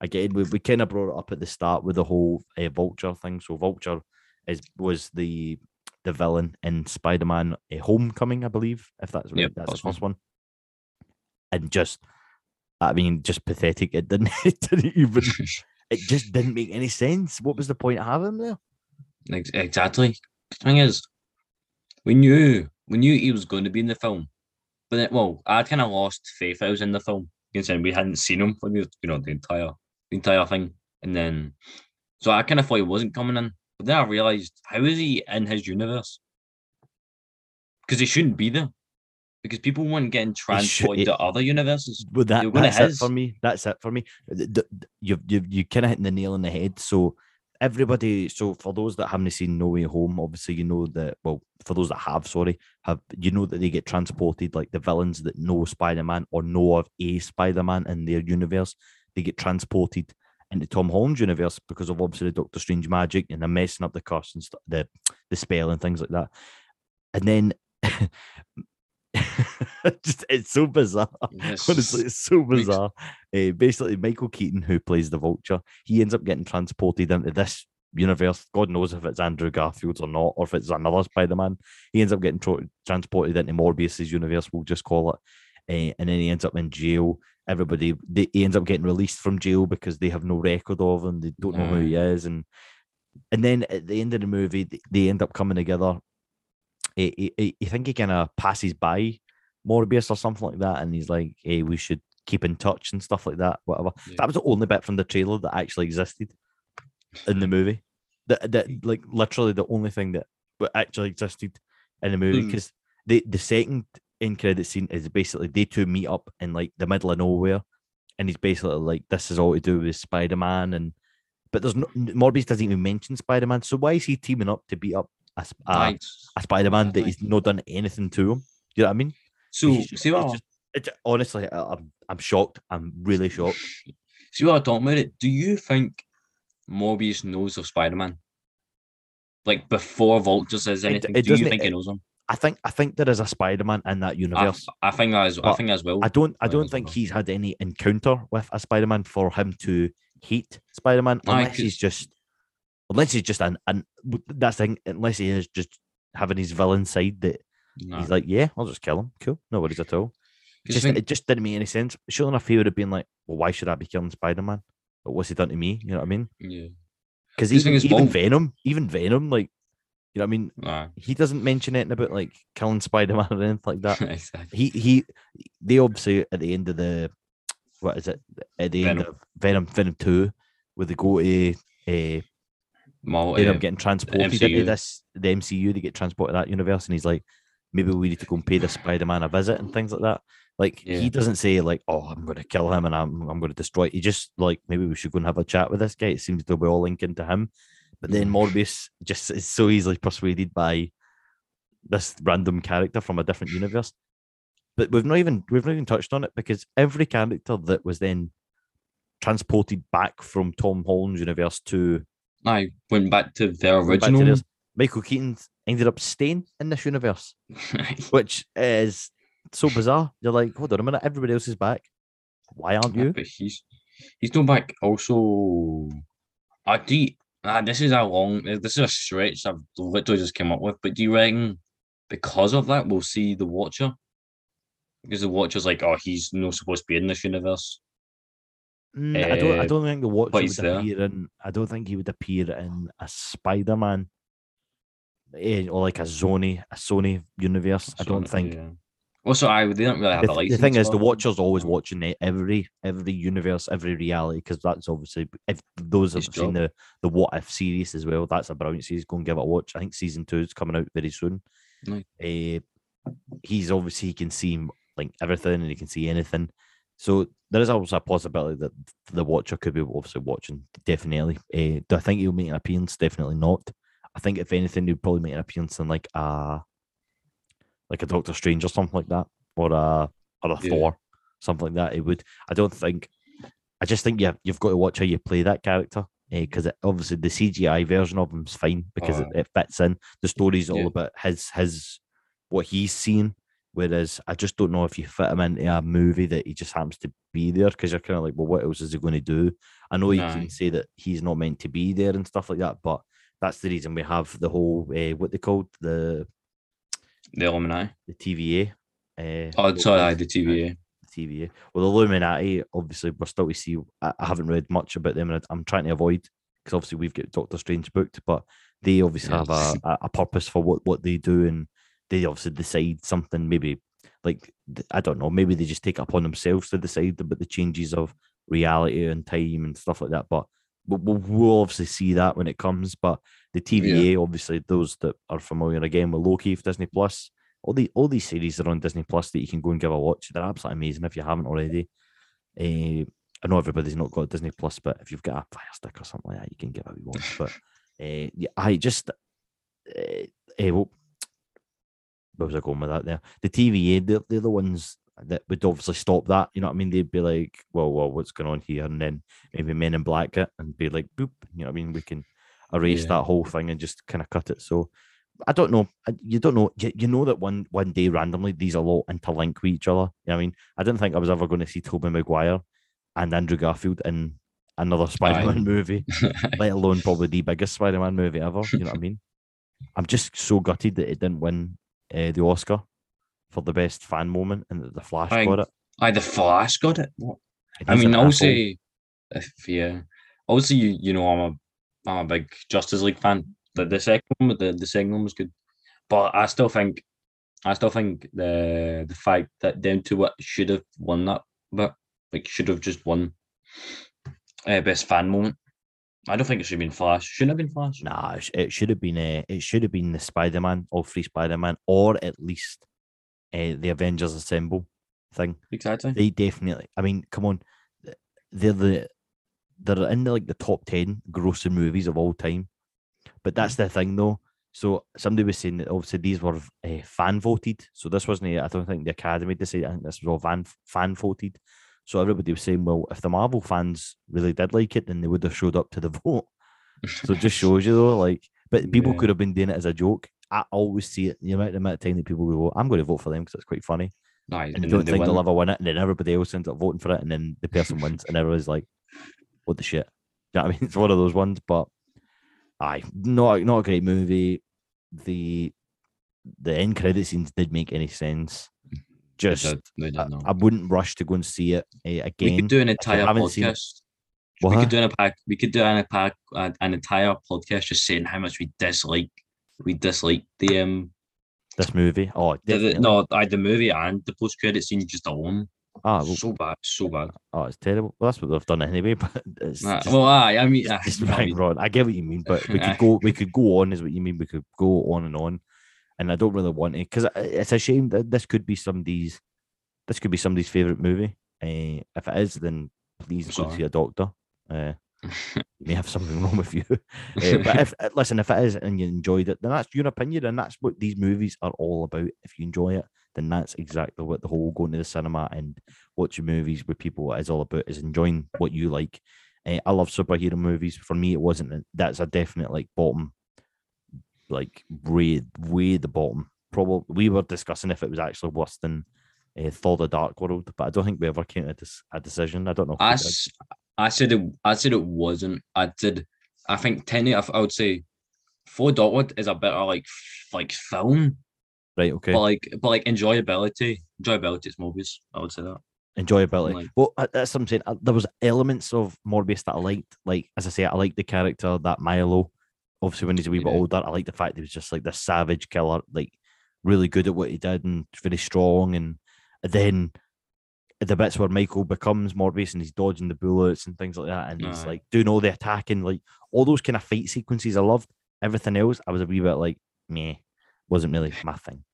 S1: Again, we, we kind of brought it up at the start with the whole uh, Vulture thing. So Vulture is was the the villain in Spider Man a Homecoming, I believe, if that's right.
S2: Yep,
S1: that's the
S2: that's one.
S1: first one. And just, I mean, just pathetic. It didn't. It didn't even. It just didn't make any sense. What was the point of having him there?
S2: Ex- Exactly. The thing is, we knew we knew he was going to be in the film, but then, well, I kind of lost faith I was in the film considering we hadn't seen him for the you know the entire the entire thing, and then so I kind of thought he wasn't coming in, but then I realized how is he in his universe? Because he shouldn't be there, because people weren't getting transported to other universes.
S1: Well, that, that's it for me. That's it for me. You've you've you kind of hitting the nail on the head. So everybody. So for those that haven't seen No Way Home, obviously you know that. Well, for those that have, sorry, have you know that they get transported like the villains that know Spider Man or know of a Spider Man in their universe. They get transported into Tom Holland's universe because of obviously the Doctor Strange magic and they're messing up the curse and st- the the spell and things like that. And then. just it's so bizarre.
S2: Yes.
S1: Honestly, it's so bizarre. Uh, basically, Michael Keaton, who plays the Vulture, he ends up getting transported into this universe. God knows if it's Andrew Garfield's or not, or if it's another Spider-Man. He ends up getting tro- transported into Morbius's universe. We'll just call it, uh, and then he ends up in jail. Everybody, they, he ends up getting released from jail because they have no record of him. They don't know who he is, and and then at the end of the movie, they, they end up coming together. He, he, he- think he kind of passes by Morbius or something like that, and he's like, "Hey, we should keep in touch and stuff like that." Whatever.
S2: Yeah.
S1: That was the only bit from the trailer that actually existed in the movie. That that mm. like literally the only thing that actually existed in the movie
S2: mm.
S1: because the the second in credit scene is basically they two meet up in like the middle of nowhere, and he's basically like, "This is all to do with Spider Man," and but there's no Morbius doesn't even mention Spider Man, so why is he teaming up to beat up a, a,
S2: Right.
S1: a Spider Man that he's not done anything to him? You know what I mean?
S2: So
S1: just-
S2: see
S1: it's
S2: what
S1: just- it, honestly, I- I'm I'm shocked. I'm really shocked.
S2: see what I'm talking about. It. Do you think Morbius knows of Spider Man? Like before Vulture says anything,
S1: it
S2: do you think he knows him?
S1: I think I think there is a Spider Man in that universe.
S2: I think as I think as well.
S1: I don't I don't
S2: as
S1: think
S2: well.
S1: he's had any encounter with a Spider Man for him to hate Spider Man
S2: Aye,
S1: unless he's just unless he's just an, an that's the thing unless he is just having his villain side that
S2: Nah.
S1: he's like yeah I'll just kill him cool no worries at all. Just,
S2: think-
S1: it just didn't make any sense. Sure enough, he would have been like, well, why should I be killing Spider Man? But what's he done to me? You know what I mean?
S2: yeah.
S1: Because even, even Venom, even Venom, like you know what I mean?
S2: Nah.
S1: He doesn't mention anything about like killing Spider Man or anything like that.
S2: exactly.
S1: he he they obviously at the end of the what is it at the end
S2: Venom.
S1: of Venom Venom two where they go to uh,
S2: Mal-
S1: they end up getting transported into this the MCU they get transported to that universe and he's like maybe we need to go and pay the Spider-Man a visit and things like that. Like
S2: Yeah.
S1: he doesn't say like, "Oh, I'm going to kill him and I'm I'm going to destroy." He just like maybe we should go and have a chat with this guy. It seems to be all linking to him, but then
S2: Mm.
S1: Morbius just is so easily persuaded by this random character from a different universe. But we've not even we've not even touched on it because every character that was then transported back from Tom Holland's universe to
S2: I went back to their
S1: went back to
S2: original.
S1: theirs, Michael Keaton ended up staying in this universe, which is so bizarre. You're like, hold on a minute, everybody else is back. Why aren't you?
S2: But he's he's going back also. I do. Ah, this is a long. This is a stretch I've literally just came up with. But do you reckon because of that we'll see the Watcher? Because the Watcher's like, oh, he's not supposed to be in this universe.
S1: Mm, I don't. I
S2: Uh,
S1: don't think the Watcher would
S2: there.
S1: appear in. I don't think he would appear in a Spider-Man, eh, or like a Sony, a Sony universe. I don't think.
S2: yeah. Also, I they don't really have
S1: the,
S2: the,
S1: th- the thing is, the. Watcher's always watching every every universe, every reality, because that's obviously if those have seen the the What If series as well. That's a brilliant series. Go and give it a watch. I think season two is coming out very soon.
S2: Nice.
S1: Eh, he's obviously he can see like everything and he can see anything. So there is also a possibility that the Watcher could be obviously watching. Definitely. Eh, do I think he'll make an appearance? Definitely not. I think if anything, he'll probably make an appearance in like a like a Doctor Strange or something like that, or a or a
S2: Yeah.
S1: Thor, something like that. It would. I don't think. I just think you you've got to watch how you play that character because obviously the CGI version of him's fine because it,
S2: Oh.
S1: it fits in. The story's all
S2: Yeah.
S1: about his his what he's seen. Whereas I just don't know if you fit him into a movie that he just happens to be there because you're kind of like, well, what else is he going to do? I know you
S2: Aye.
S1: can say that he's not meant to be there and stuff like that, but that's the reason we have the whole uh, what they called the
S2: the Illuminati.
S1: the TVA. Uh,
S2: Oh, sorry,
S1: Loki's,
S2: the TVA.
S1: TVA. Well, the Illuminati, obviously, we're still to see. I, I haven't read much about them, and I- I'm trying to avoid because obviously we've got Doctor Strange booked, but they obviously have a, a, a purpose for what, what they do, and they obviously decide something. Maybe like I don't know, maybe they just take it upon themselves to decide about the changes of reality and time and stuff like that. But we'll, we'll, obviously see that when it comes. But the TVA, obviously, those that are familiar again with Loki of Disney Plus, all the all these series are on Disney Plus that you can go and give a watch. They're absolutely amazing if you haven't already. Eh, I know everybody's not got Disney Plus, but if you've got a Fire Stick or something like that, you can give it a wee watch. But uh, yeah, I just uh, well, where was I going with that there? The TVA, they're, they're the ones that would obviously stop that. You know what I mean? They'd be like, well, well, what's going on here? And then maybe Men in Black it and be like, boop. You know what I mean? We can erase
S2: Yeah.
S1: that whole thing and just kind of cut it. So I don't know. You don't know. You, you know that one one day randomly these are all interlink with each other. You know what I mean? I didn't think I was ever going to see Tobey Maguire and Andrew Garfield in another Spider-Man movie, let alone probably the biggest Spider-Man movie ever. You know what I mean? I'm just so gutted that it didn't win uh, the Oscar for the best fan moment and the Flash
S2: I-
S1: got it.
S2: Aye, the Flash got it. What? I mean, say, if yeah, obviously you you know I'm a I'm a big Justice League fan. The the second one, the the second one was good, but I still think I still think the the fact that down to what should have won that, but like should have just won uh, best fan moment. I don't think it should have been Flash. Shouldn't have been Flash.
S1: Nah, it should have been uh, it should have been the Spider Man, all three Spider Man, or at least uh, the Avengers Assemble thing.
S2: Exactly.
S1: They definitely. I mean, come on, they're the they're in the, like the top ten grossing movies of all time. But that's the thing, though. So somebody was saying that obviously these were uh, fan voted. So this wasn't. I don't think the Academy decided. I think this was all fan fan voted. So everybody was saying, well, if the Marvel fans really did like it, then they would have showed up to the vote. So it just shows you though, like, but people
S2: Yeah.
S1: could have been doing it as a joke. I always see it. The amount, the amount of time that people go, I'm going to vote for them because it's quite funny.
S2: Aye,
S1: And,
S2: and
S1: they don't
S2: they
S1: think they'll ever win it, and then everybody else ends up voting for it, and then the person wins, and everybody's like, "What the shit?" Do you know what I mean? It's one of those ones, but aye, not not a great movie. The the end credit scenes did make any sense.
S2: They
S1: Just
S2: did- they did
S1: I. I wouldn't rush to go and see it uh, again.
S2: we could do an entire podcast. We could do an pack. We could do an pack an, an entire podcast just saying how much we dislike we dislike the um
S1: this movie. Oh,
S2: the, the, no I, the movie and the post credit scene just alone.
S1: Ah, well,
S2: so bad, so bad.
S1: oh, it's terrible. Well, that's what they've done anyway. But it's
S2: Uh,
S1: just,
S2: well, aye, I mean,
S1: it's
S2: I
S1: right,
S2: mean,
S1: Ron. I get what you mean, but we could go. We could go on, is what you mean. We could go on and on. And I don't really want to because it's a shame that this could be somebody's this could be somebody's favorite movie. Uh, if it is, then please go see a doctor. Uh, you may have something wrong with you. Uh, but if uh, listen, if it is and you enjoyed it, then that's your opinion, and that's what these movies are all about. If you enjoy it, then that's exactly what the whole going to the cinema and watching movies with people is all about is enjoying what you like. Uh, I love superhero movies. For me, it wasn't. That's a definite like bottom, like way way the bottom. Probably we were discussing if it was actually worse than uh, Thor: The Dark World, but I don't think we ever came to dis- a decision. I don't know.
S2: I, s- I said it. I said it wasn't. I did. I think ten. I, I would say, Thor Dark World is a better like f- like film,
S1: Right. Okay.
S2: but like but like enjoyability. Enjoyability is movies. I would say that.
S1: enjoyability.
S2: Like-
S1: well, that's what I'm saying. Uh, There was elements of Morbius that I liked. Like as I say, I liked the character that Milo. Obviously, when he's a wee bit older, I like the fact he was just like the savage killer, like really good at what he did and very strong. And then the bits where Michael becomes Morbius and he's dodging the bullets and things like that, and he's
S2: Aye.
S1: like doing all the attacking, like all those kind of fight sequences. I loved everything else. I was a wee bit like, meh, wasn't really my thing.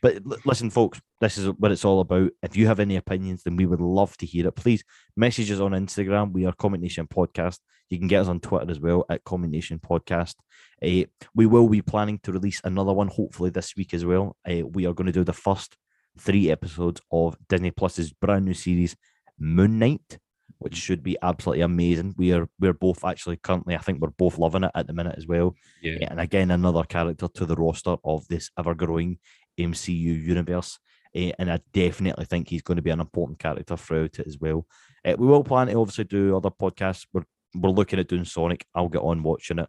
S1: But listen, folks, this is what it's all about. If you have any opinions, then we would love to hear it. Please message us on Instagram. We are Comment Nation Podcast. You can get us on Twitter as well at Comment Nation Podcast. Uh, we will be planning to release another one, hopefully this week as well. Uh, we are going to do the first three episodes of Disney Plus's brand new series, Moon Knight, which should be absolutely amazing. We are we're both actually currently, I think we're both loving it at the minute as well.
S2: Yeah.
S1: Yeah, and again, another character to the roster of this ever growing MCU universe. Eh, and I definitely think he's going to be an important character throughout it as well. Eh, we will plan to obviously do other podcasts. We're, we're looking at doing Sonic. I'll get on watching it.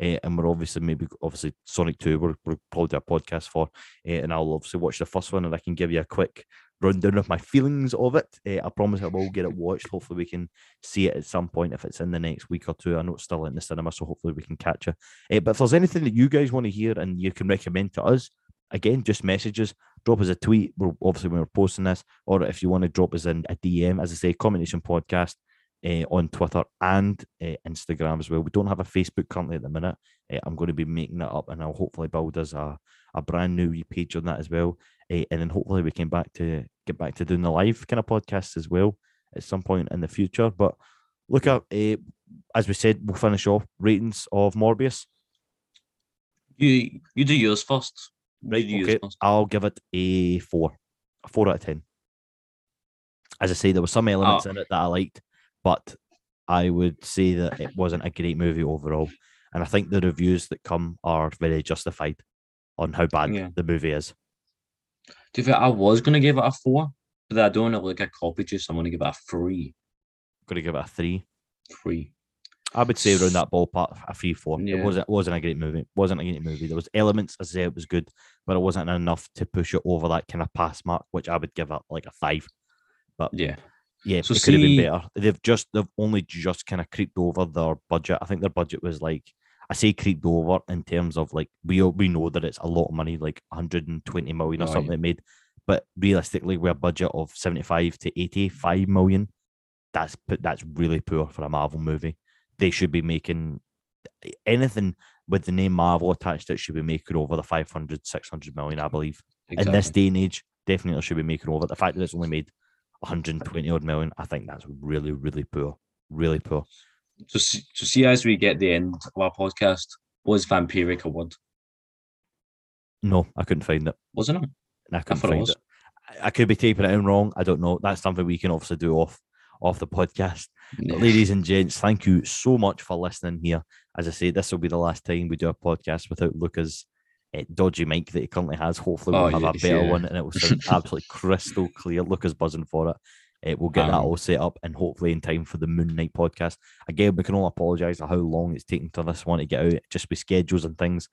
S1: Eh, and we're obviously maybe obviously Sonic 2, we're, we'll probably do a podcast for. eh, and I'll obviously watch the first one and I can give you a quick rundown of my feelings of it. Eh, I promise I will get it watched. Hopefully, we can see it at some point if it's in the next week or two. I know it's still in the cinema, so hopefully we can catch it. But if there's anything that you guys want to hear and you can recommend to us, again, just messages, drop us a tweet. We're obviously when we're posting this, or if you want to drop us in a DM, as I say, combination podcast uh, on Twitter and uh, Instagram as well. We don't have a Facebook currently at the minute. Uh, I'm going to be making that up, and I'll hopefully build us a, a brand new page on that as well. And then hopefully we can back to get back to doing the live kind of podcasts as well at some point in the future. But look up, uh, as we said, we'll finish off ratings of Morbius.
S2: You you do yours first.
S1: Right,
S2: You do yours
S1: okay.
S2: first.
S1: I'll give it a four, a four out of ten. As I say, there were some elements in it that I liked, but I would say that it wasn't a great movie overall. And I think the reviews that come are very justified on how bad
S2: Yeah.
S1: the movie is.
S2: To be fair, I was gonna give it a four, but I don't have like a copy to, so I'm gonna give it a three.
S1: Going to give it a three.
S2: Three.
S1: I would say around that ballpark, a three, four. It wasn't wasn't a great movie. It wasn't a great movie. There was elements, as I say, it was good, but it wasn't enough to push it over that kind of pass mark, which I would give it like a five. But
S2: Yeah.
S1: Yeah,
S2: So
S1: it could have been better. They've just they've only just kind of creeped over their budget. I think their budget was like I say creeped over in terms of like we we know that it's a lot of money, like 120 million or something they made. But realistically, we're a budget of 75 to 85 million, that's that's really poor for a Marvel movie. They should be making eh, anything with the name Marvel attached to it should be making over the 500, 600 million, I believe in this day and age, definitely should be making over. The fact that it's only made 120 odd million, I think that's really, really poor. Really poor.
S2: So, see, so see as we get the end of our podcast, was Vampiric a word?
S1: No, I couldn't find it.
S2: Wasn't it?
S1: I couldn't
S2: it
S1: find
S2: was.
S1: it. I- I could be taping it in wrong. I don't know. That's something we can obviously do off off the podcast. Ladies and gents, thank you so much for listening here. As I say, this will be the last time we do a podcast without Luca's dodgy mic that he currently has. Hopefully, we'll
S2: Oh,
S1: have a better
S2: yeah.
S1: one and it will sound absolutely crystal clear. Luca's buzzing for it. Eh, we'll get that
S2: Um,
S1: all set up and hopefully in time for the Moon Knight podcast. Again, we can all apologise for how long it's taken to this one to get out, just with schedules and things.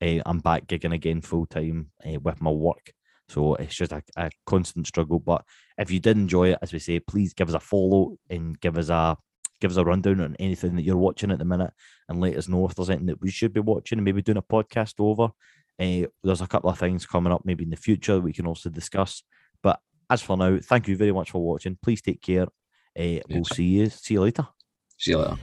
S1: Eh, I'm back gigging again full time eh, with my work. So it's just a, a constant struggle. But if you did enjoy it, as we say, please give us a follow and give us a give us a rundown on anything that you're watching at the minute and let us know if there's anything that we should be watching and maybe doing a podcast over. Uh, there's a couple of things coming up maybe in the future we can also discuss. But as for now, thank you very much for watching. Please take care. Uh, we'll see you see you later.
S2: See you later.